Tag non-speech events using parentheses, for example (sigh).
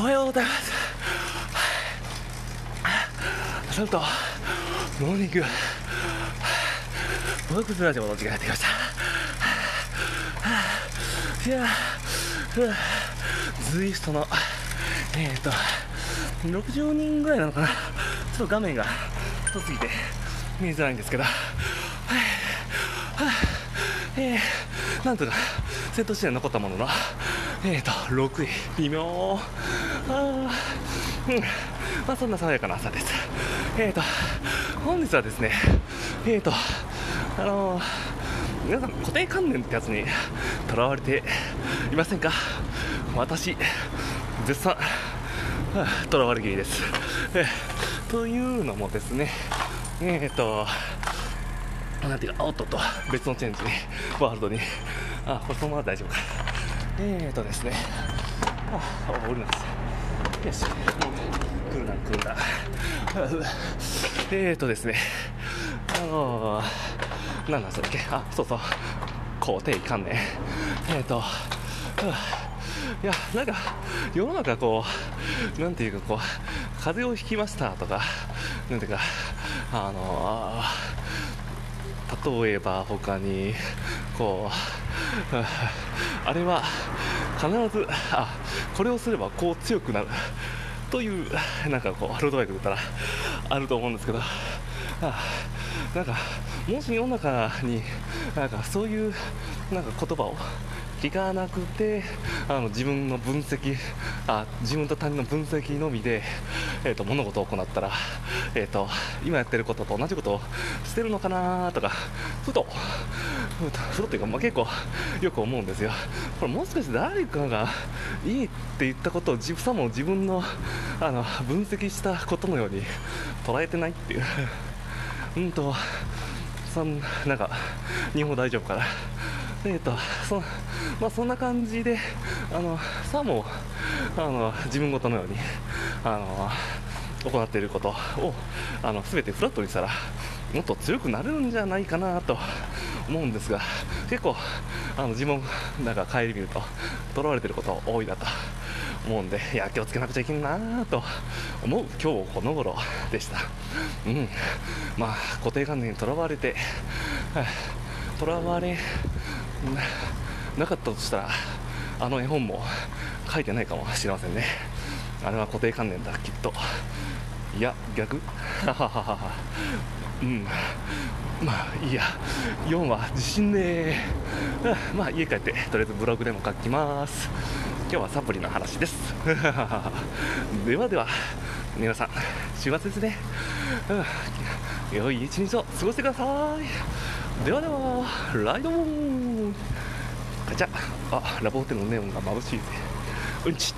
おはようございます。ちょっとモーニング。ボックスラジオの時間やってきました。いやズイストのえっ、ー、と60人ぐらいなのかな。ちょっと画面が太すぎて見えづらいんですけど。えー、なんとか先頭地点残ったものの。えーと6位。微妙。あうん。まあそんな爽やかな朝です。えーと本日はですねえーとあのー、皆さん固定観念ってやつにとらわれていませんか？私絶賛とらわれ気味です、えー、というのもですねえーとなんていうか、おっとっと、別のチェンジに、ワールドに、あ、これそのまま大丈夫か。えーとですね、あ、降ります。よし、来るな、来るな。えーとですね、あのー、何なんだっけ、あ、そうそう、肯定観念。えーと、いや、なんか、世の中こう、なんていうかこう、風邪をひきましたとか、なんていうか、あのー例えば他にこう (laughs) あれは必ずあこれをすればこう強くなるというなんかこうロードバイクだったらあると思うんですけどあなんかもし世の中になんかそういうなんか言葉を聞かなくてあの自分の分析あ自分と他人の分析のみで、えーと、物事を行ったら、えーと、今やってることと同じことをしてるのかなとかふとふとっていうか、まあ、結構よく思うんですよ。これもしかして誰かがいいって言ったことを自さも自分のあの分析したことのように捉えてないっていう。うんとそんなんか日本大丈夫かな。えーとそまあ、そんな感じであのさもあの自分ごとのようにあの行っていることをあの全てフラットにしたらもっと強くなるんじゃないかなと思うんですが結構あの自分なんか帰り見るととらわれていること多いなと思うんでいや気をつけなくちゃいけないなと思う今日この頃でした。うん。まあ固定観念にとらわれてとらわれ (laughs) なかったとしたらあの絵本も書いてないかもしれませんね。あれは固定観念だきっと。いや逆？(laughs) うん。まあいいや。4は自信ね (laughs) まあ家帰ってとりあえずブログでも書きます。今日はサプリの話です。ではでは皆さん週末ですね、うん、良い一日を過ごしてください。ではではライドモン。ガチャ。あラブホテルのネオンが眩しいぜ。うんち。